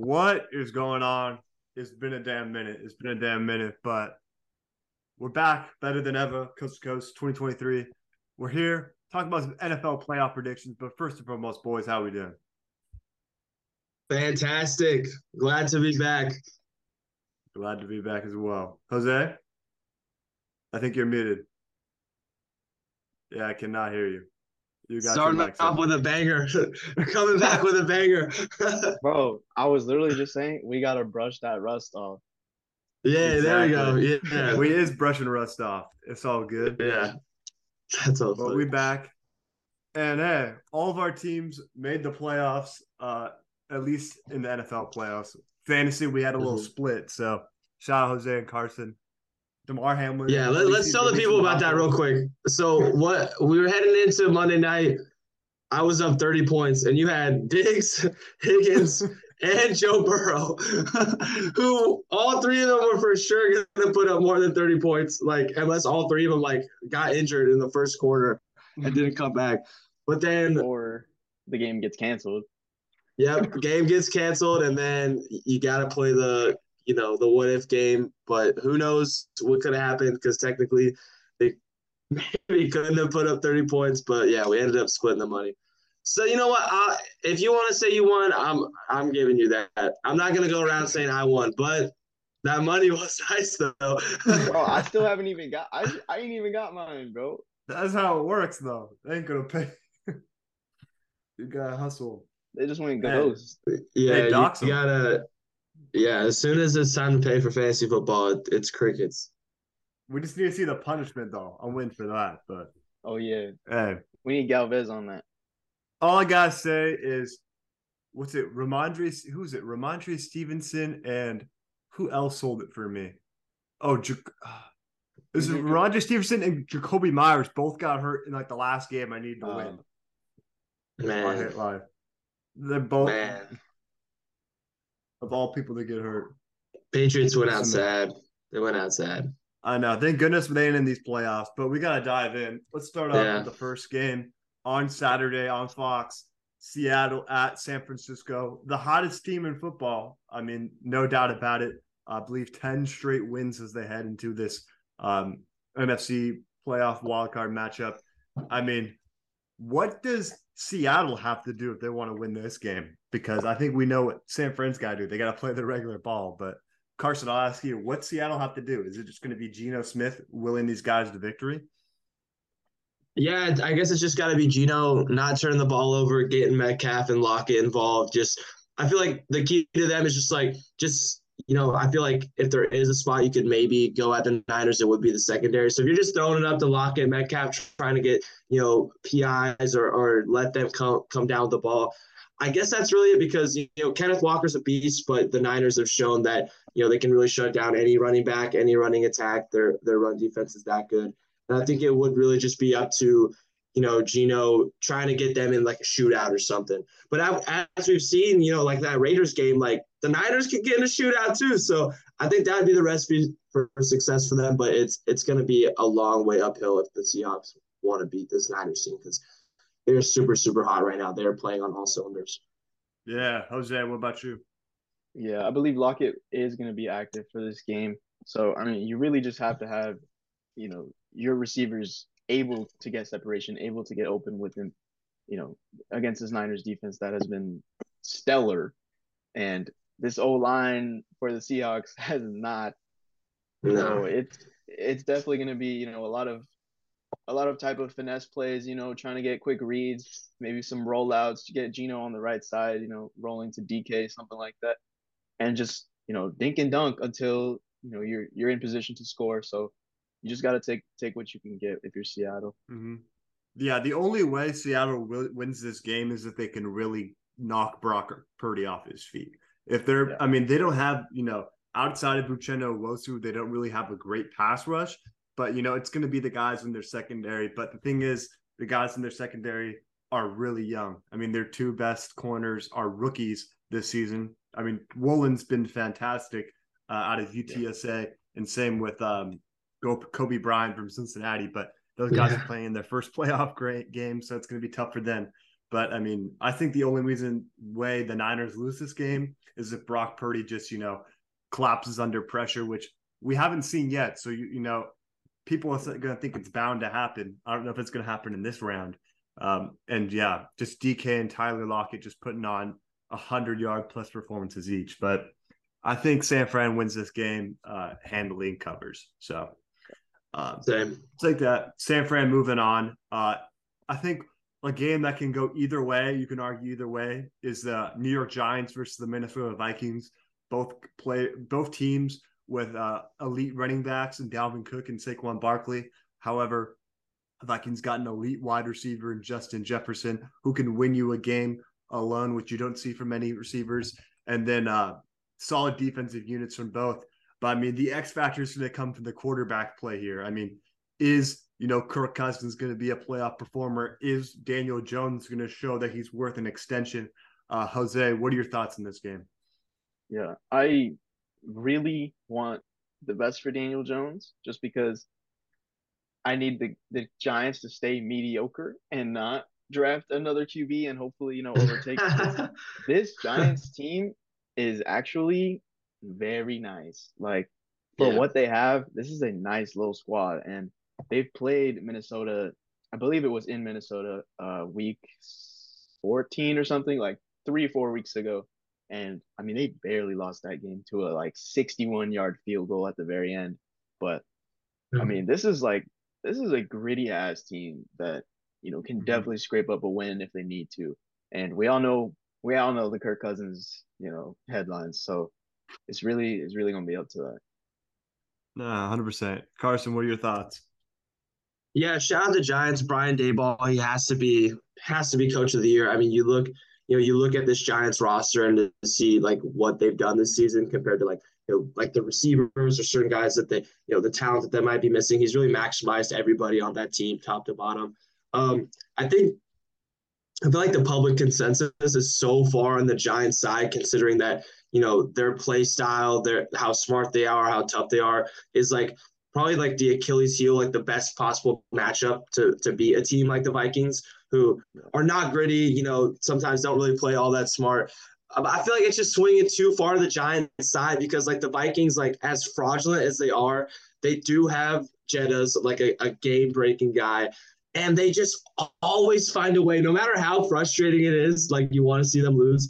What is going on? It's been a damn minute. It's been a damn minute, but we're back better than ever, coast to coast, 2023. We're here talking about some NFL playoff predictions, but first and foremost, boys, how we doing? Fantastic. Glad to be back. Glad to be back as well. Jose, I think you're muted. Yeah, I cannot hear you. You got starting off with a banger, coming back with a banger, bro. I was literally just saying we gotta brush that rust off. Yeah, exactly. there we go. Yeah, we is brushing rust off. It's all good. Yeah, that's all. But we back, and hey, all of our teams made the playoffs. Uh, at least in the NFL playoffs. Fantasy, we had a little mm-hmm. split. So shout out Jose and Carson. Damar Hamlin. Yeah, let, us tell the people about that real quick. So what we were heading into Monday night. I was up 30 points, and you had Diggs, Higgins, and Joe Burrow, who all three of them were for sure gonna put up more than 30 points. Like unless all three of them like got injured in the first quarter and didn't come back. But then or the game gets canceled. Yep, game gets canceled, and then you got to play the you know the what if game. But who knows what could have happened? Because technically, they maybe couldn't have put up thirty points. But yeah, we ended up splitting the money. So you know what? I, if you want to say you won, I'm I'm giving you that. I'm not gonna go around saying I won, but that money was nice though. bro, I still haven't even got. I I ain't even got mine, bro. That's how it works, though. They ain't gonna pay. you gotta hustle. They just went ghost. Yeah, you, you gotta. Yeah, as soon as it's time to pay for fantasy football, it's crickets. We just need to see the punishment, though. I'm waiting for that, but. Oh yeah. Hey, we need Galvez on that. All I gotta say is, what's it? Rhamondre, who's it? Rhamondre Stevenson and who else sold it for me? Oh, Ja- this is Rhamondre Stevenson and Jakobi Meyers both got hurt in like the last game. I needed to uh, win. Man, live. They're both Man. Of all people to get hurt. Patriots went out sad. They went out sad. I know. Thank goodness they ain't in these playoffs, but we gotta dive in. Let's start off yeah. with the first game on Saturday on Fox. Seattle at San Francisco, the hottest team in football. I mean, no doubt about it. I believe 10 straight wins as they head into this um, NFC playoff wildcard matchup. I mean, what does Seattle have to do if they want to win this game? Because I think we know what San Fran's got to do. They got to play the regular ball. But Carson, I'll ask you, what Seattle have to do? Is it just going to be Geno Smith willing these guys to victory? Yeah, I guess it's just got to be Geno not turning the ball over, getting Metcalf and Lockett involved. Just I feel like the key to them is just like just you know, I feel like if there is a spot you could maybe go at the Niners, it would be the secondary. So if you're just throwing it up to Lockett, Metcalf, trying to get, you know, PIs or, or let them come come down with the ball, I guess that's really it because, you know, Kenneth Walker's a beast, but the Niners have shown that, you know, they can really shut down any running back, any running attack. Their their run defense is that good. And I think it would really just be up to, you know, Geno trying to get them in like a shootout or something. But as we've seen, you know, like that Raiders game, like the Niners could get in a shootout too. So I think that would be the recipe for, success for them. But it's it's going to be a long way uphill if the Seahawks want to beat this Niners team because they're super super hot right now. They're playing on all cylinders. Yeah, Jose, what about you? Yeah, I believe Lockett is going to be active for this game. So I mean, you really just have to have, you know, your receivers able to get separation, able to get open within, you know, against this Niners defense that has been stellar. And this O line for the Seahawks has not. No. So it's it's definitely going to be you know a lot of a lot of type of finesse plays. You know, trying to get quick reads, maybe some rollouts to get Geno on the right side. You know, rolling to DK something like that, and just you know dink and dunk until you know you're you're in position to score. So you just got to take take what you can get if you're Seattle. Mm-hmm. Yeah, the only way Seattle wins this game is if they can really knock Brock Purdy off his feet. If they're, yeah. I mean, they don't have, you know, outside of Uchenna Nwosu, they don't really have a great pass rush. But you know, it's going to be the guys in their secondary. But the thing is, the guys in their secondary are really young. I mean, their two best corners are rookies this season. I mean, Woolen's been fantastic uh, out of UTSA, yeah. and same with um, Coby Bryant from Cincinnati. But those guys yeah. are playing their first playoff great game, so it's going to be tough for them. But I mean, I think the only reason way the Niners lose this game is if Brock Purdy just, you know, collapses under pressure, which we haven't seen yet. So you you know, people are going to think it's bound to happen. I don't know if it's going to happen in this round. Um, and yeah, just DK and Tyler Lockett just putting on a hundred yard plus performances each. But I think San Fran wins this game uh, handily and covers. So um, same. Take that. San Fran moving on. Uh, I think a game that can go either way. You can argue either way is the New York Giants versus the Minnesota Vikings. Both play both teams with uh, elite running backs and Dalvin Cook and Saquon Barkley. However, Vikings got an elite wide receiver in Justin Jefferson who can win you a game alone, which you don't see from many receivers. And then uh, solid defensive units from both. But I mean, the X factors going to come from the quarterback play here. I mean, is you know Kirk Cousins is going to be a playoff performer? Is Daniel Jones going to show that he's worth an extension? Uh, Jose, what are your thoughts in this game? Yeah, I really want the best for Daniel Jones just because I need the, the Giants to stay mediocre and not draft another QB and hopefully, you know, overtake this, this Giants team is actually very nice. Like for yeah. what they have, this is a nice little squad and they've played Minnesota, I believe it was in Minnesota uh week 14 or something like 3 or 4 weeks ago and I mean, they barely lost that game to a like 61 yard field goal at the very end. But. I mean, this is like, this is a gritty ass team that, you know, can mm-hmm. definitely scrape up a win if they need to. And we all know, we all know the Kirk Cousins, you know, headlines. So it's really, it's really going to be up to that. Nah, 100%. Carson, what are your thoughts? Yeah, shout out to Giants, Brian Daboll. He has to be has to be coach of the year. I mean, you look you know, you look at this Giants roster and to see like what they've done this season compared to like you know, like the receivers or certain guys that they, you know, the talent that they might be missing. He's really maximized everybody on that team, top to bottom. Um, I think I feel like the public consensus is so far on the Giants side, considering that you know their play style, their how smart they are, how tough they are, is like probably like the Achilles heel, like the best possible matchup to to beat a team like the Vikings who are not gritty, you know, sometimes don't really play all that smart. Um, I feel like it's just swinging too far to the Giants side because like the Vikings, like as fraudulent as they are, they do have Jettas, like a, a game breaking guy. And they just always find a way, no matter how frustrating it is, like you want to see them lose,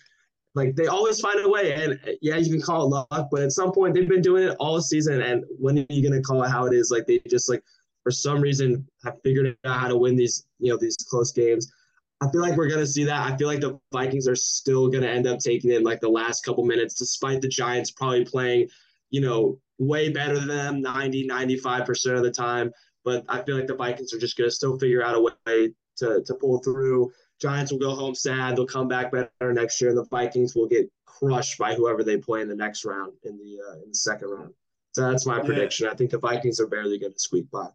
like they always find a way. And uh, yeah, you can call it luck, but at some point they've been doing it all season. And when are you gonna call it how it is? Like they just like for some reason have figured out how to win these, you know, these close games. I feel like we're going to see that. I feel like the Vikings are still going to end up taking it like the last couple minutes, despite the Giants probably playing, you know, way better than them 90, 95% of the time. But I feel like the Vikings are just going to still figure out a way to, to pull through. Giants will go home sad. They'll come back better next year, and the Vikings will get crushed by whoever they play in the next round in the uh, in the second round. So that's my yeah. prediction. I think the Vikings are barely going to squeak by.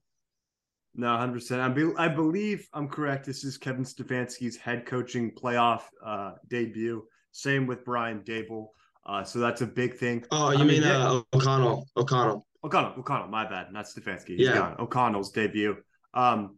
No, 100%. I, be, I believe I'm correct. This is Kevin Stefanski's head coaching playoff uh, debut. Same with Brian Daboll. Uh, so that's a big thing. Oh, you I mean, mean uh, O'Connell? O'Connell. O'Connell. O'Connell. My bad. Not Stefanski. He's yeah. Gone. O'Connell's debut. Um,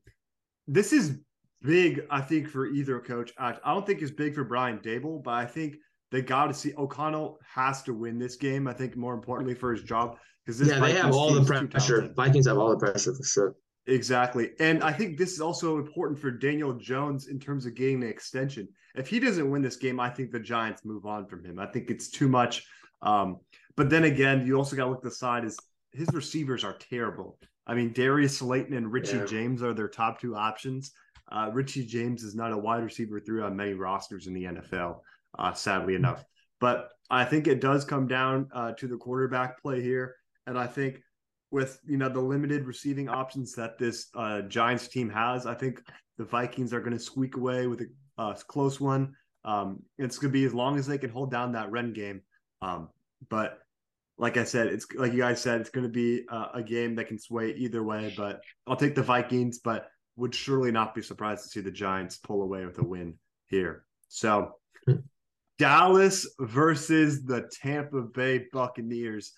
this is big, I think, for either coach. I, I don't think it's big for Brian Daboll, but I think they got to see O'Connell has to win this game. I think more importantly for his job because yeah, Vikings they have all the pressure. Vikings have all the pressure for sure. Exactly. And I think this is also important for Daniel Jones in terms of getting an extension. If he doesn't win this game, I think the Giants move on from him. I think it's too much. Um, but then again, you also got to look the side is his receivers are terrible. I mean, Darius Slayton and Richie yeah. James are their top two options. Uh, Richie James is not a wide receiver through on many rosters in the NFL, uh, sadly enough. But I think it does come down uh, to the quarterback play here. And I think with you know the limited receiving options that this uh, Giants team has, I think the Vikings are going to squeak away with a uh, close one. Um, it's going to be as long as they can hold down that run game. Um, but like I said, it's like you guys said, it's going to be uh, a game that can sway either way. But I'll take the Vikings, but would surely not be surprised to see the Giants pull away with a win here. So Dallas versus the Tampa Bay Buccaneers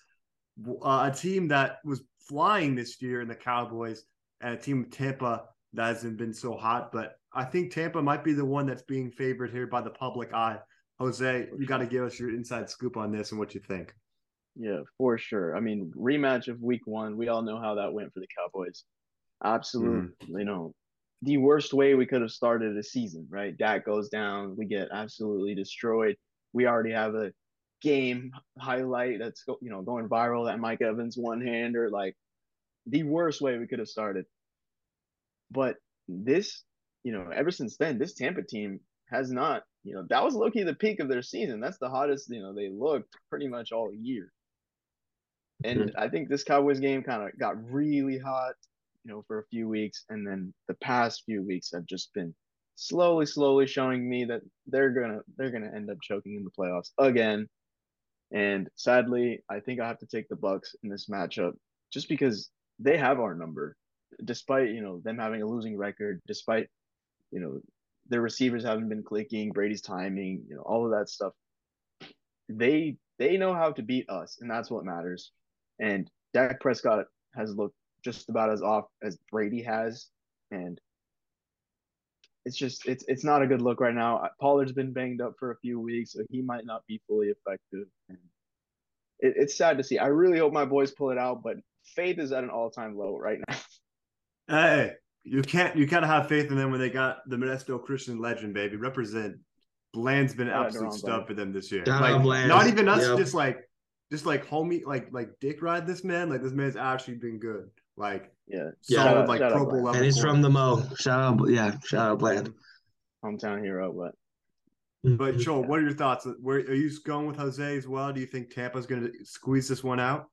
uh, a team that was flying this year in the Cowboys and a team of Tampa that hasn't been so hot. But I think Tampa might be the one that's being favored here by the public eye. Jose, you got to give us your inside scoop on this and what you think. Yeah, for sure. I mean, rematch of week one. We all know how that went for the Cowboys. Absolute, mm-hmm. you know, the worst way we could have started a season, right? Dak goes down, we get absolutely destroyed. We already have a game highlight that's you know going viral that Mike Evans one hander, like the worst way we could have started. But this, you know, ever since then, this Tampa team has not, you know, that was looking the peak of their season. That's the hottest, you know, they looked pretty much all year. And mm-hmm. I think this Cowboys game kind of got really hot you know, for a few weeks, and then the past few weeks have just been slowly, slowly showing me that they're gonna they're gonna end up choking in the playoffs again. And sadly, I think I have to take the Bucks in this matchup just because they have our number, despite you know them having a losing record, despite you know their receivers haven't been clicking, Brady's timing, you know all of that stuff. They they know how to beat us, and that's what matters. And Dak Prescott has looked just about as off as Brady has, and it's just it's it's not a good look right now. Pollard's been banged up for a few weeks, so he might not be fully effective. And it, it's sad to see. I really hope my boys pull it out, but faith is at an all time low right now. Hey, you can't you gotta have faith in them when they got the Modesto Christian legend, baby. Represent. Bland's been absolute stud for them this year. like, not even us, yep. just like just like homie, like like dick ride this man. Like this man's actually been good. Like yeah, solid, yeah. like Pro Bowl level. And he's from the Mo. Shout out, yeah, shout out Bland. Hometown hero, but but. Joel, what are your thoughts? Where are you going with Jose as well? Do you think Tampa's going to squeeze this one out?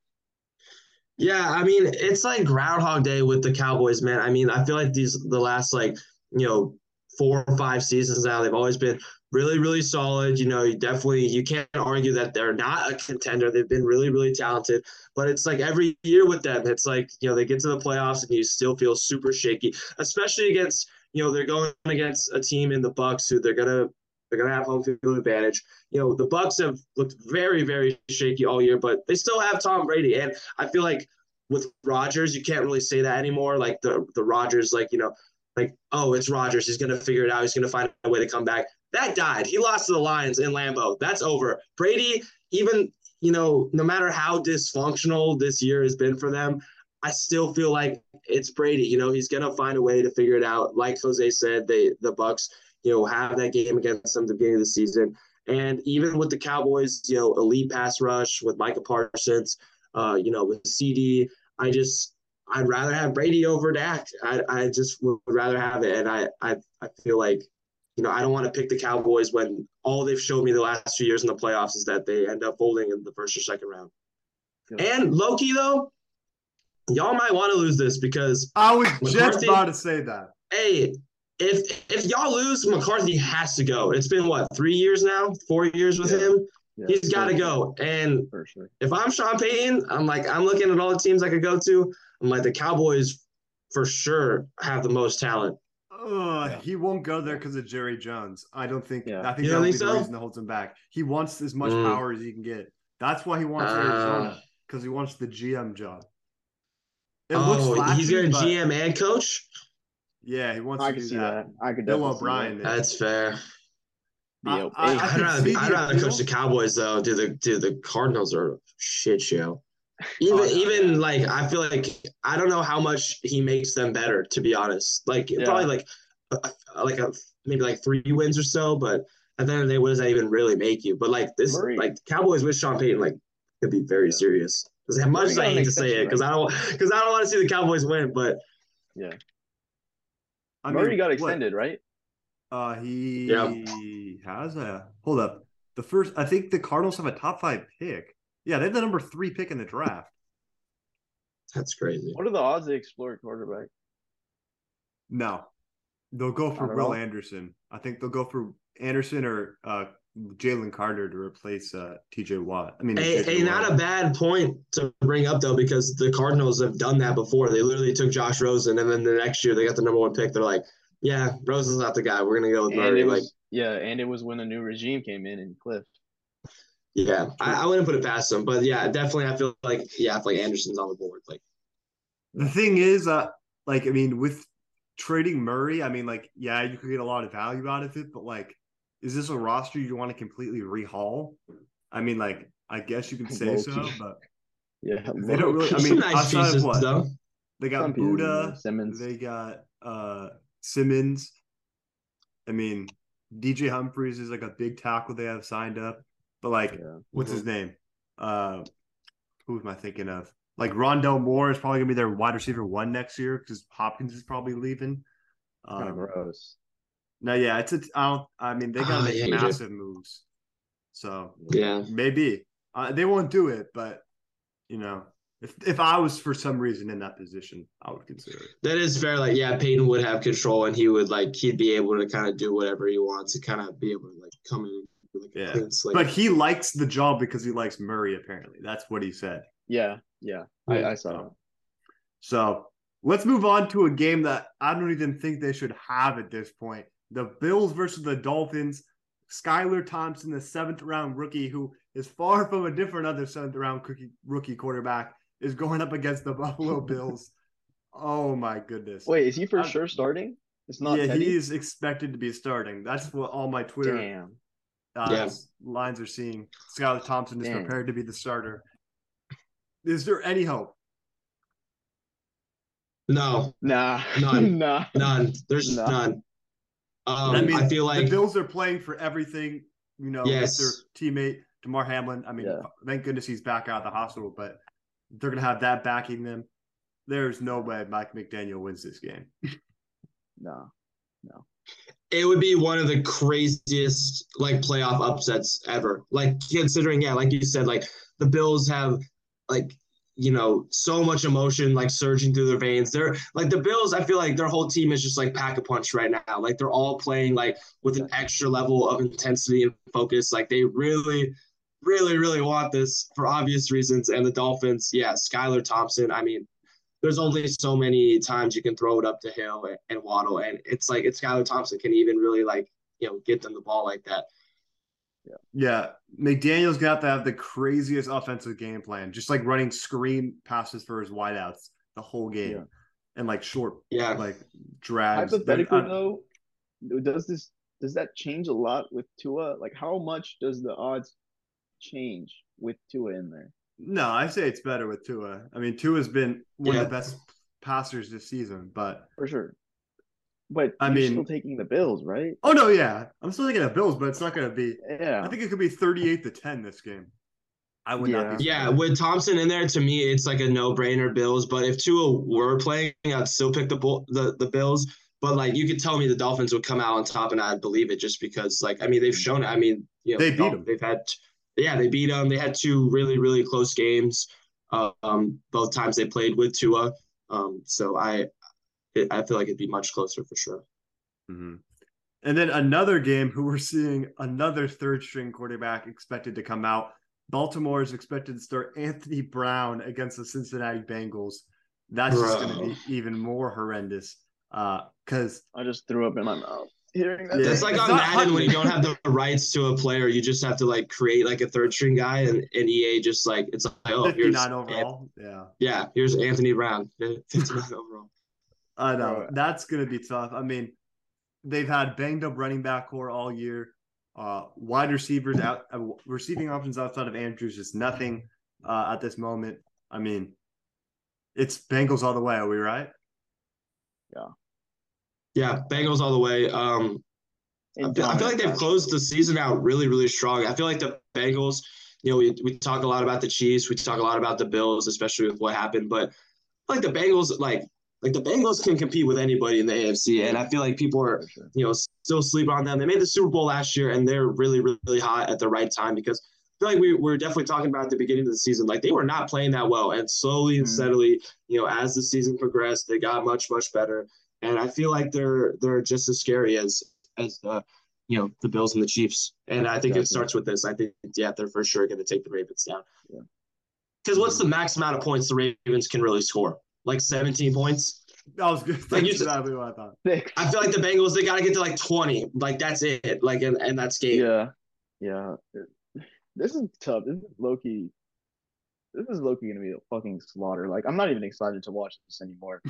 Yeah, I mean, it's like Groundhog Day with the Cowboys, man. I mean, I feel like these the last like you know four or five seasons now, they've always been really, really solid. You know, you definitely you can't argue that they're not a contender. They've been really, really talented. But it's like every year with them, it's like you know they get to the playoffs and you still feel super shaky, especially against you know they're going against a team in the Bucks who they're gonna they're gonna have home field advantage. You know the Bucks have looked very, very shaky all year, but they still have Tom Brady, and I feel like with Rodgers, you can't really say that anymore. Like the the Rodgers, like you know, like oh, it's Rodgers. He's gonna figure it out. He's gonna find a way to come back. That died. He lost to the Lions in Lambeau. That's over. Brady, even, you know, no matter how dysfunctional this year has been for them, I still feel like it's Brady. You know, he's gonna find a way to figure it out. Like Jose said, they the Bucks, you know, have that game against them at the beginning of the season. And even with the Cowboys, you know, elite pass rush with Micah Parsons, uh, you know, with CD, I just I'd rather have Brady over Dak. I I just would rather have it. And I I, I feel like you know, I don't want to pick the Cowboys when all they've showed me the last few years in the playoffs is that they end up folding in the first or second round. Yeah. And Loki though, y'all might want to lose this because I was McCarthy, just about to say that. Hey, if if y'all lose, McCarthy has to go. It's been what three years now, four years with yeah. him. Yeah, He's got to go. And sure. if I'm Sean Payton, I'm like I'm looking at all the teams I could go to. I'm like the Cowboys for sure have the most talent. Uh, yeah. He won't go there because of Jerry Jones. I don't think. Yeah. I think that'll be the reason that holds him back. He wants as much mm. power as he can get. That's why he wants uh, Arizona because he wants the GM job. It oh, flashy, he's your GM and coach. Yeah, he wants I to do see that. that. I could Bill O'Brien. That. That's fair. I, I, would rather, I'd rather coach the Cowboys though. Do the do the Cardinals are shit show. Even oh, even yeah. like I feel like I don't know how much he makes them better to be honest. Like yeah. probably like like a maybe like three wins or so, but at the end of the day, what does that even really make you? But like this, Murray. like Cowboys with Sean Payton, like could be very yeah. serious. As much as I hate to say it, because I don't because I don't want to see the Cowboys win, but yeah, I mean, Murray got extended, what? right? Uh, he yep. has a hold up. The first, I think the Cardinals have a top five pick. Yeah, they have the number three pick in the draft. That's crazy. What are the odds they explore a quarterback? No, they'll go for Will all. Anderson. I think they'll go for Anderson or uh, Jalen Carter to replace uh, T.J. Watt. I mean, hey, a not a bad point to bring up though, because the Cardinals have done that before. They literally took Josh Rosen, and then the next year they got the number one pick. They're like, "Yeah, Rosen's not the guy. We're gonna go with Murray." Like, yeah, and it was when a new regime came in and Cliff. Yeah, I, I, wouldn't put it past them, but yeah, definitely, I feel like yeah, if like Anderson's on the board, like the thing is, uh, like I mean, with trading Murray, I mean, like, yeah, you could get a lot of value out of it, but like, is this a roster you want to completely rehaul? I mean, like, I guess you can say so, but yeah, they don't really. I mean, nice outside pieces, of what though. they got Some Budda, yeah, Simmons. they got uh Simmons. I mean, DJ Humphries is like a big tackle they have signed up, but like, yeah. what's his name? Uh, who am I thinking of? Like Rondale Moore is probably gonna be their wide receiver one next year because Hopkins is probably leaving. Kind of Um, gross. no, yeah, it's a. I don't. I mean, they gotta Ah, make yeah, you do. massive moves. So Yeah. maybe uh, they won't do it, but you know, if if I was for some reason in that position, I would consider it. That is fair. Like, yeah, Payton would have control, and he would like he'd be able to kind of do whatever he wants to kind of be able to like come in with like Yeah. clean slate. But he likes the job because he likes Murray. Apparently, that's what he said. Yeah, yeah. Yeah. I, I saw So, that. so let's move on to a game that I don't even think they should have at this point: the Bills versus the Dolphins. Skylar Thompson, the seventh round rookie, who is far from a different other seventh round cookie, rookie quarterback, is going up against the Buffalo Bills. Oh my goodness! Wait, is he for I'm- sure starting? It's not yeah, Teddy? he's expected to be starting. That's what all my Twitter Damn. Uh, Yeah. lines are seeing. Skylar Thompson is Damn. prepared to be the starter. Is there any hope? no, Nah. None. nah. none. There's No. none. Um, I mean, I feel the Bills are playing for everything. You know, Yes. with their teammate Damar Hamlin. I mean, Yeah. thank goodness he's back out of the hospital, but they're gonna have that backing them. There's no way Mike McDaniel wins this game. Nah. It would be one of the craziest like playoff upsets ever. Like considering, yeah, like you said, like the Bills have like you know so much emotion like surging through their veins. They're like the Bills. I feel like their whole team is just like pack a punch right now. Like they're all playing like with an extra level of intensity and focus. Like they really. Really, really want this for obvious reasons. And the Dolphins, yeah, Skylar Thompson. I mean, there's only so many times you can throw it up to Hill and, and Waddle, and it's like it's Skylar Thompson can even really like you know get them the ball like that. Yeah, McDaniel's gonna have to have the craziest offensive game plan, just like running screen passes for his wideouts the whole game, Yeah. and like short Yeah, like drags. Hypothetically They're- uh, though, does this does that change a lot with Tua? Like how much does the odds change with Tua in there? No, I say it's better with Tua. I mean, Tua's been one Yeah. of the best passers this season, but For sure. But I you're mean- still taking the Bills, right? oh no, yeah, I'm still thinking of Bills, but it's not going to be. Yeah. I think it could be 38 to 10 this game. I would not be. yeah. With Thompson in there, to me, it's like a no-brainer. Bills, but if Tua were playing, I'd still pick the Bull- the the Bills. But like you could tell me the Dolphins would come out on top, and I'd believe it just because like I mean they've shown it. I mean you know They beat Dolphins- They've had yeah they beat them. They had two really really close games. Um, both times they played with Tua. Um, so I I feel like it'd be much closer for sure. Mhm. And then another game who we're seeing another third string quarterback expected to come out. Baltimore is expected to start Anthony Brown against the Cincinnati Bengals. That's just going to be even more horrendous. Because I just threw up in my mouth hearing that. Yeah. That's like It's on not Madden when you don't have the rights to a player, you just have to like create like a third string guy, and, and EA just like it's like oh here's 59 overall, yeah, yeah here's Anthony Brown, fifty nine overall. I know that's going to be tough. I mean, they've had banged up running back core all year. Uh, wide receivers out, uh, receiving options outside of Andrews is nothing uh, at this moment. I mean, it's Bengals all the way. Are we right? Yeah, Bengals all the way. Um, I feel, I feel like they've closed the season out really really strong. I feel like the Bengals. You know, we, we talk a lot about the Chiefs, we talk a lot about the Bills, especially with what happened. But like the Bengals, like like the Bengals can compete with anybody in the AFC, and I feel like people are you know, still sleep on them. They made the Super Bowl last year, and they're really, really hot at the right time because I feel like we were definitely talking about at the beginning of the season, like they were not playing that well, and slowly and Mhm. steadily, you know, as the season progressed, they got much, much better, and I feel like they're they're just as scary as as the you know the Bills and the Chiefs, and I think it starts with this. I think yeah, they're for sure going to take the Ravens down. Yeah. Because what's the max amount of points the Ravens can really score? Like 17 points. That was good. Like That's you exactly what I thought. Six. I feel like the Bengals they got to get to like 20. Like that's it. Like and, and that's game. Yeah. Yeah. This is tough. This is Loki. This is Loki gonna be a fucking slaughter. Like I'm not even excited to watch this anymore.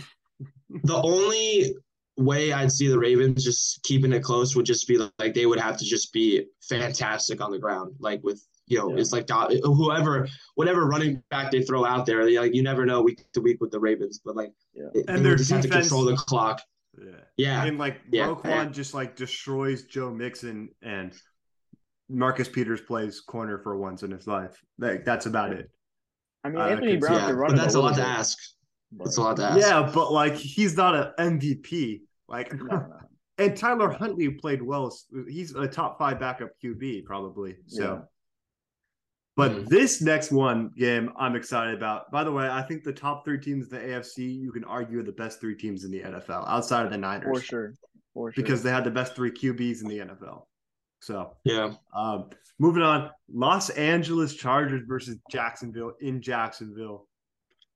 The only way I'd see the Ravens just keeping it close would just be like they would have to just be fantastic on the ground, like with you know, yeah. it's like whoever, whatever running back they throw out there, like you never know week to week with the Ravens, but like, yeah. They, and they their just defense, have to control the clock. Yeah, yeah, and like yeah. Roquan just like destroys Joe Mixon, and Marcus Peters plays corner for once in his life. Like that's about it. I mean, uh, Anthony Brown yeah, can run. But that's a lot bit. to ask. That's a lot to ask. Yeah, but like he's not an MVP. Like, no, no. and Tyler Huntley played well. He's a top five backup QB probably. So. Yeah. But mm-hmm. this next one game I'm excited about. By the way, I think the top three teams in the AFC, you can argue, are the best three teams in the NFL outside of the Niners. For sure. For sure. Because they had the best three QBs in the NFL. So yeah. Um, moving on, Los Angeles Chargers versus Jacksonville in Jacksonville.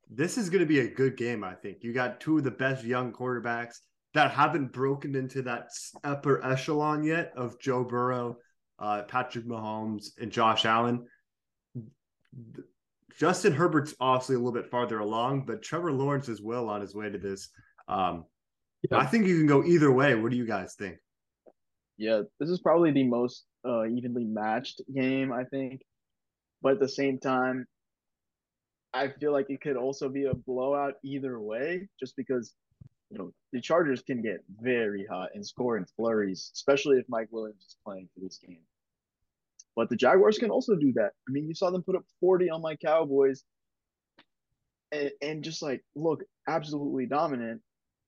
This is going to be a good game, I think. You got two of the best young quarterbacks that haven't broken into that upper echelon yet of Joe Burrow, uh, Patrick Mahomes, and Josh Allen. Justin Herbert's obviously a little bit farther along, but Trevor Lawrence is well on his way to this. Um, yeah. I think you can go either way. What do you guys think? Yeah, this is probably the most uh, evenly matched game, I think. But at the same time, I feel like it could also be a blowout either way, just because you know the Chargers can get very hot and score in flurries, especially if Mike Williams is playing for this game. But the Jaguars can also do that. I mean, you saw them put up 40 on my Cowboys and, and just like look absolutely dominant.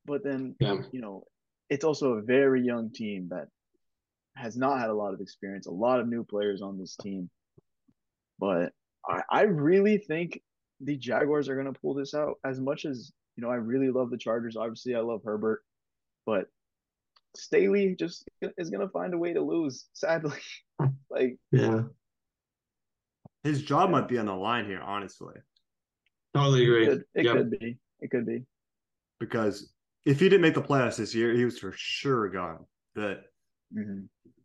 But then, yeah. you know, it's also a very young team that has not had a lot of experience, a lot of new players on this team. But I, I really think the Jaguars are going to pull this out. As much as, you know, I really love the Chargers. Obviously, I love Herbert. But Staley just is gonna find a way to lose. Sadly, like yeah, his job might be on the line here. Honestly, totally agree. It, could, it yep. could be. It could be because if he didn't make the playoffs this year, he was for sure gone. But mm-hmm.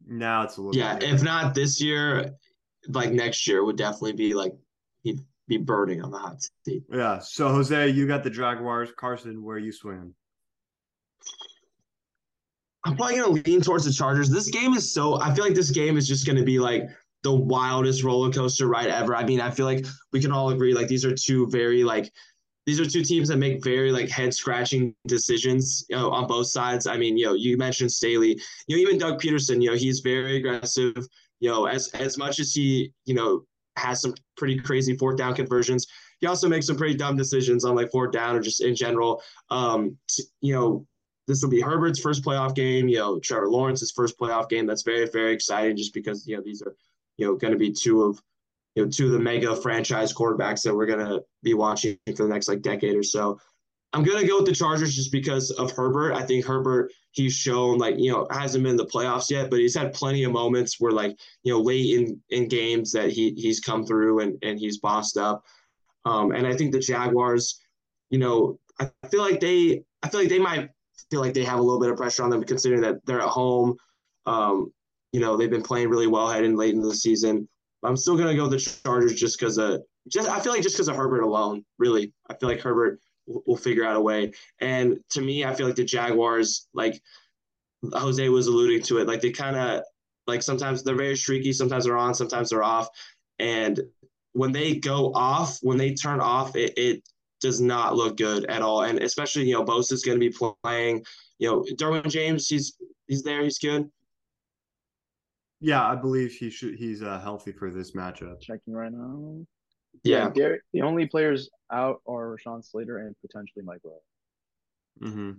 now it's a little yeah. If not this year, like next year would definitely be like he'd be burning on the hot seat. Yeah. So Jose, you got the Jaguars. Carson, where are you swinging? I'm probably gonna lean towards the Chargers. This game is so I feel like this game is just gonna be like the wildest roller coaster ride ever. I mean, I feel like we can all agree like these are two very like these are two teams that make very like head scratching decisions you know, on both sides. I mean, you know, you mentioned Staley, you know, even Doug Pederson, you know, he's very aggressive. You know, as as much as he, you know, has some pretty crazy fourth down conversions, he also makes some pretty dumb decisions on like fourth down or just in general. Um, you know, this will be Herbert's first playoff game. You know, Trevor Lawrence's first playoff game. That's very, very exciting, just because you know these are you know going to be two of you know two of the mega franchise quarterbacks that we're going to be watching for the next like decade or so. I'm to go with the Chargers just because of Herbert. I think Herbert he's shown like you know hasn't been in the playoffs yet, but he's had plenty of moments where like you know late in in games that he he's come through and and he's bossed up. Um, and I think the Jaguars, you know, I feel like they I feel like they might feel like they have a little bit of pressure on them considering that they're at home. Um, you know, they've been playing really well heading late into the season. I'm still gonna go with the Chargers just because of just I feel like just because of Herbert alone. Really, I feel like Herbert will, will figure out a way. And to me, I feel like the Jaguars, like Jose was alluding to it, like they kind of like sometimes they're very streaky, sometimes they're on, sometimes they're off, and when they go off, when they turn off, it, it does not look good at all. And especially, you know, Bosa's going to be playing. You know, Derwin James, he's he's there, he's good. Yeah, I believe he should. He's uh, healthy for this matchup. Checking right now. Yeah, yeah the only players out are Rashawn Slater and potentially Mike Williams. Mm-hmm.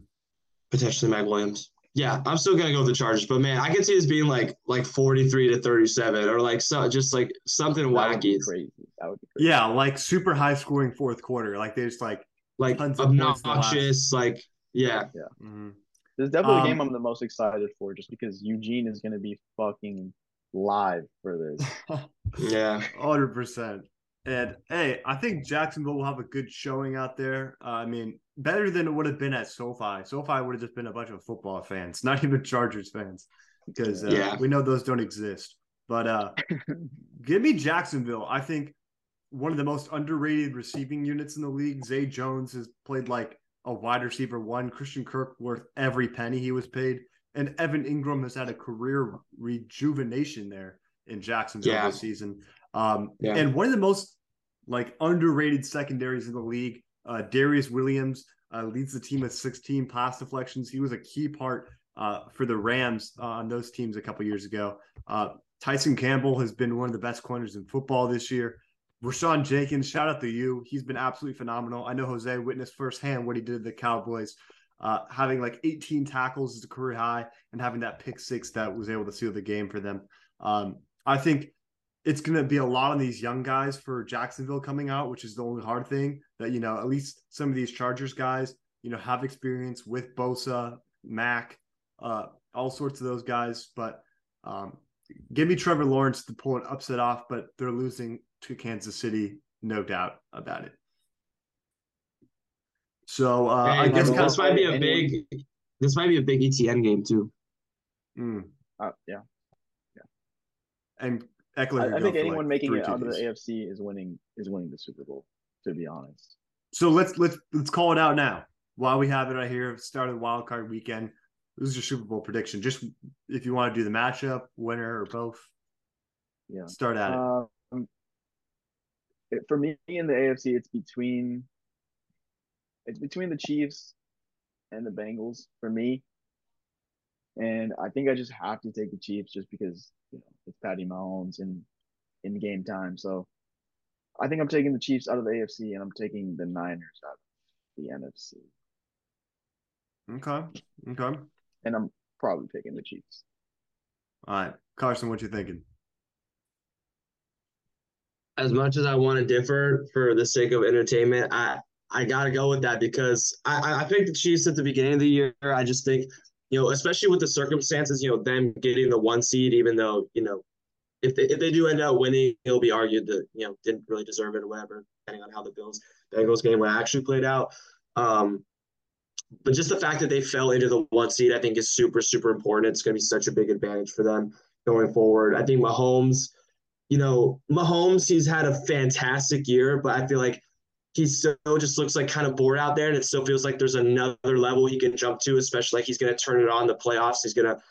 Potentially Mike Williams. Yeah, I'm still gonna go with the Chargers, but man, I can see this being like like 43 to 37 or like so just like something that wacky. crazy. That would be crazy. Yeah, like super high scoring fourth quarter. Like they just like like obnoxious. Like yeah, yeah. Mm-hmm. This is definitely um, the game I'm the most excited for, just because Eugene is gonna be fucking live for this. yeah, hundred percent. And hey, I think Jacksonville will have a good showing out there. Uh, I mean, better than it would have been at SoFi. SoFi would have just been a bunch of football fans, not even Chargers fans, because uh, yeah. we know those don't exist. But uh, give me Jacksonville. I think one of the most underrated receiving units in the league. Zay Jones has played like a wide receiver one. Christian Kirk worth every penny he was paid. And Evan Engram has had a career rejuvenation there in Jacksonville yeah. this season. Um, yeah. And one of the most like underrated secondaries in the league, uh, Darious Williams uh, leads the team with 16 pass deflections. He was a key part uh, for the Rams uh, on those teams a couple years ago. Uh, Tyson Campbell has been one of the best corners in football this year. Rayshawn Jenkins, shout out to you. He's been absolutely phenomenal. I know Jose witnessed firsthand what he did to the Cowboys, uh, having like 18 tackles as a career high and having that pick six that was able to seal the game for them. Um, I think it's going to be a lot of these young guys for Jacksonville coming out, which is the only hard thing that, you know, at least some of these Chargers guys, you know, have experience with Bosa, Mack, uh, all sorts of those guys. But um, give me Trevor Lawrence to pull an upset off, but they're losing to Kansas City, no doubt about it. So uh, I guess this might be a big, this might be a big ETN game too. Mm. Uh, yeah, yeah. And Ekeler, I, I think anyone like making it out of the AFC is winning is winning the Super Bowl. To be honest. So let's let's let's call it out now. While we have it right here, start of the wild card weekend. This is your Super Bowl prediction. Just if you want to do the matchup, winner or both. Yeah. Start at um, it. For me in the AFC, it's between it's between the Chiefs and the Bengals for me. And I think I just have to take the Chiefs just because, you know, it's Patty Mahomes in in game time. So I think I'm taking the Chiefs out of the AFC and I'm taking the Niners out of the NFC. Okay. Okay and I'm probably picking the Chiefs. All right, Carson, what you thinking? As much as I want to differ for the sake of entertainment, I I gotta go with that because I I picked the Chiefs at the beginning of the year. I just think you know, especially with the circumstances, you know, them getting the one seed, even though you know, if they, if they do end up winning, it'll be argued that you know didn't really deserve it or whatever, depending on how the Bills Bengals game would actually played out. Um, but just the fact that they fell into the one seed, I think, is super, super important. It's going to be such a big advantage for them going forward. I think Mahomes, you know, Mahomes, he's had a fantastic year, but I feel like he still just looks like kind of bored out there, and it still feels like there's another level he can jump to, especially like he's going to turn it on the playoffs. He's going to,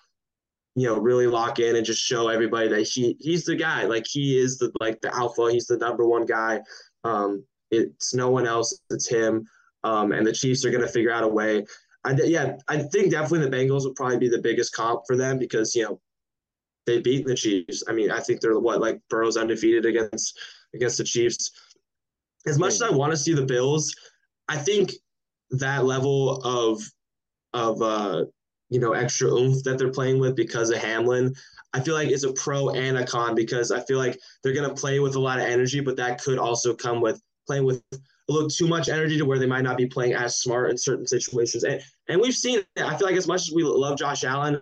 you know, really lock in and just show everybody that he he's the guy. Like he is the like the alpha. He's the number one guy. Um, it's no one else. It's him. Um, and the Chiefs are going to figure out a way. I, yeah, I think definitely the Bengals will probably be the biggest comp for them because you know they beat the Chiefs. I mean, I think they're what like Burrow's undefeated against against the Chiefs. As much as I want to see the Bills, I think that level of of uh, you know extra oomph that they're playing with because of Hamlin, I feel like it's a pro and a con because I feel like they're gonna play with a lot of energy, but that could also come with playing with a little too much energy to where they might not be playing as smart in certain situations. And and we've seen. I feel like as much as we love Josh Allen,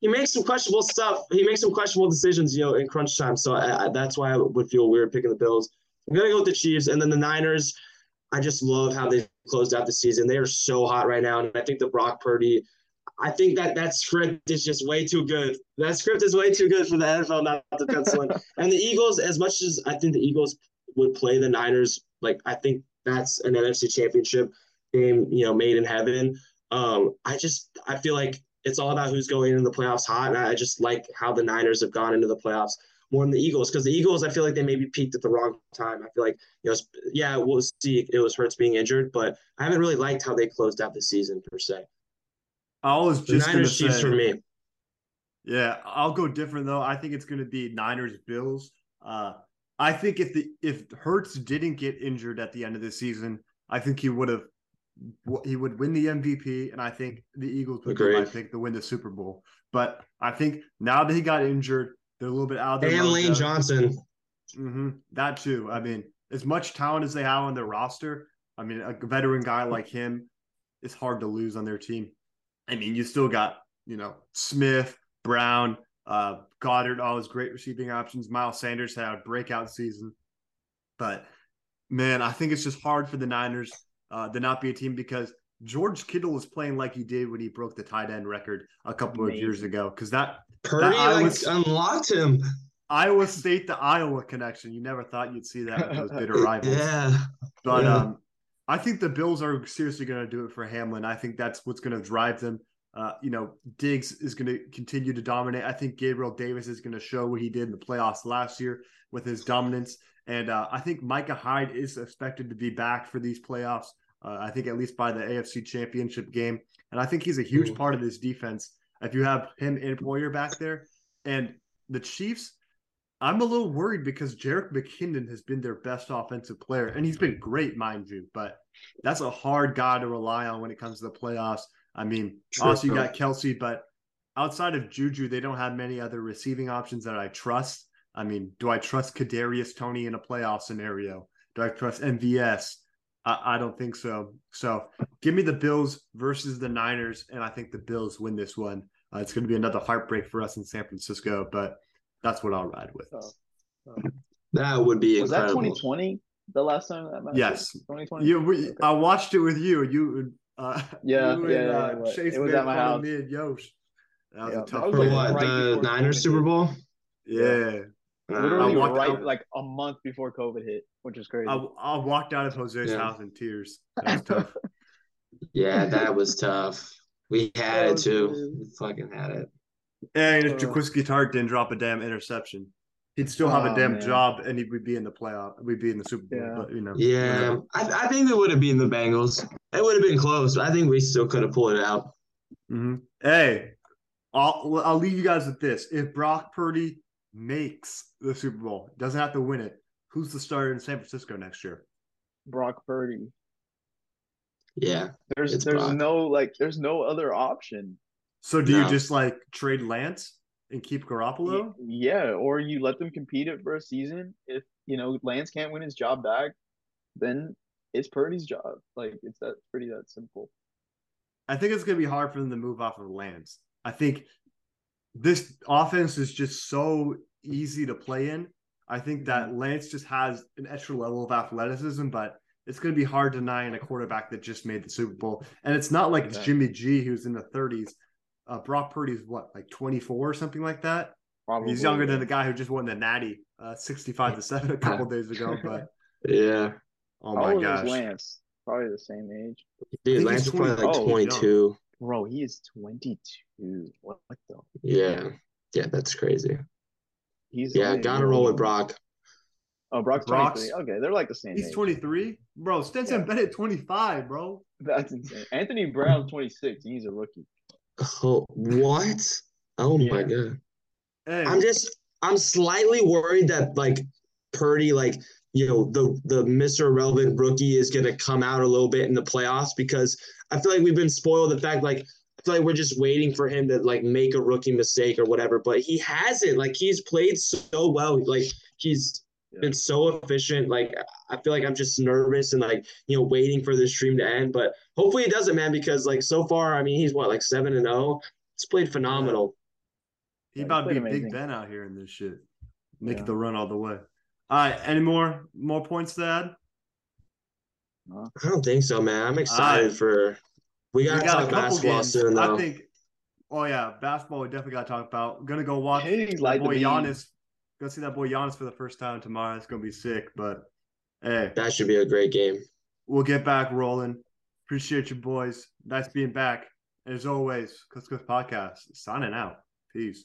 he makes some questionable stuff. He makes some questionable decisions, you know, in crunch time. So I, I, that's why I would feel weird picking the Bills. I'm gonna go with the Chiefs, and then the Niners. I just love how they closed out the season. They are so hot right now, and I think the Brock Purdy. I think that that script is just way too good. That script is way too good for the NFL not to pencil in. and the Eagles, as much as I think the Eagles would play the Niners, like I think that's an NFC championship game, you know, made in heaven. Um, I just I feel like it's all about who's going in the playoffs hot. And I just like how the Niners have gone into the playoffs more than the Eagles because the Eagles, I feel like they maybe peaked at the wrong time. I feel like, you know, yeah, we'll see. It was Hurts being injured, but I haven't really liked how they closed out the season per se. I was just the Niners Chiefs for me. Yeah, I'll go different though. I think it's going to be Niners Bills. Uh, I think if the if Hurts didn't get injured at the end of the season, I think he would have he would win the MVP, and I think the Eagles would I think to win the Super Bowl. But I think now that he got injured, they're a little bit out there. And Lane Johnson, mm-hmm, that too. I mean, as much talent as they have on their roster, I mean, a veteran guy like him is hard to lose on their team. I mean, you still got you know Smith, Brown, uh, Goedert, all his great receiving options. Miles Sanders had a breakout season. But man, I think it's just hard for the Niners uh, to not be a team because George Kittle is playing like he did when he broke the tight end record a couple Amazing. of years ago. Because that Purdy that Iowa, like unlocked him. Iowa State to Iowa connection. You never thought you'd see that with those bitter rivals. yeah. But yeah. um, I think the Bills are seriously going to do it for Hamlin. I think that's what's going to drive them. Uh, you know, Diggs is going to continue to dominate. I think Gabriel Davis is going to show what he did in the playoffs last year with his dominance. And uh, I think Micah Hyde is expected to be back for these playoffs. Uh, I think at least by the AFC Championship game. And I think he's a huge part of this defense. If you have him and Poyer back there, and the Chiefs, I'm a little worried because Jerick McKinnon has been their best offensive player, and he's been great, mind you. But that's a hard guy to rely on when it comes to the playoffs. I mean, True. also you got Kelce, but outside of Juju, they don't have many other receiving options that I trust. I mean, do I trust Kadarius Toney in a playoff scenario? Do I trust MVS? I, I don't think so. So give me the Bills versus the Niners, and I think the Bills win this one. Uh, it's going to be another heartbreak for us in San Francisco, but that's what I'll ride with. Oh, oh. That would be was incredible. that 2020 the last time that match? Yes, 2020. You, we, okay. I watched it with you. You, uh, yeah, you yeah, and, uh, yeah, Chase it was at my house. Me and Yosh. That was yeah, a tough. Was like what right the Niners Super Bowl? Yeah. Uh, Literally right, like a month before COVID hit, which is crazy. I, I walked out of Jose's yeah. house in tears. That was tough. yeah, that was tough. We had it too. We fucking had it. And if Jaquiski Tartt didn't drop a damn interception, he'd still have oh, a damn man. job and he would be in the playoff. We'd be in the Super Bowl. Yeah. But you know, yeah, I, I, think we would have been the Bengals. It would have been close. I think we still could have pulled it out. Mm-hmm. Hey, I'll I'll leave you guys with this: if Brock Purdy makes the Super Bowl, doesn't have to win it, who's the starter in San Francisco next year? Brock Purdy. Yeah. There's there's Brock. no like there's no other option. So do no. you just like trade Lance and keep Garoppolo? Yeah, or you let them compete it for a season. If you know Lance can't win his job back, then it's Purdy's job. Like it's that pretty that simple. I think it's gonna be hard for them to move off of Lance. I think this offense is just so easy to play in. I think that mm-hmm. Lance just has an extra level of athleticism, but it's going to be hard denying a quarterback that just made the Super Bowl. And it's not like it's Jimmy G who's in the 30s. Uh, Brock Purdy's what, like 24 or something like that? Probably, He's younger yeah. than the guy who just won the Natty, uh, 65 to seven a couple days ago. But yeah, oh my gosh, Lance probably the same age. Dude, Lance is probably like 22. Bro, he is 22. What, what the? Yeah, yeah, that's crazy. He's yeah, gotta roll with Brock. Oh, Brock's, Brock's 23. Okay, they're like the same. He's age. 23, bro. Stetson yeah. Bennett 25, bro. That's insane. Anthony Brown 26. He's a rookie. Oh, what? Oh yeah. my god. Hey. I'm just I'm slightly worried that like Purdy, like you know, the the Mr. Relevant rookie is gonna come out a little bit in the playoffs because I feel like we've been spoiled the fact like I feel like we're just waiting for him to like make a rookie mistake or whatever, but he hasn't. Like he's played so well. Like he's been so efficient. Like I feel like I'm just nervous and like you know waiting for this stream to end. But hopefully it doesn't, man. Because like so far, I mean, he's what like seven and zero. Oh? It's played phenomenal. He about to be amazing. Big Ben out here in this shit. Make yeah. the run all the way. All right, any more more points to add? I don't think so, man. I'm excited right. for. We got to talk basketball games. soon, though. I think. Oh yeah, basketball. We definitely got to talk about. Gonna go watch hey, like boy Giannis go see that boy Giannis for the first time tomorrow. It's gonna be sick. But hey, that should be a great game. We'll get back rolling. Appreciate you boys. Nice being back. As always, Coast Coast Podcast signing out. Peace.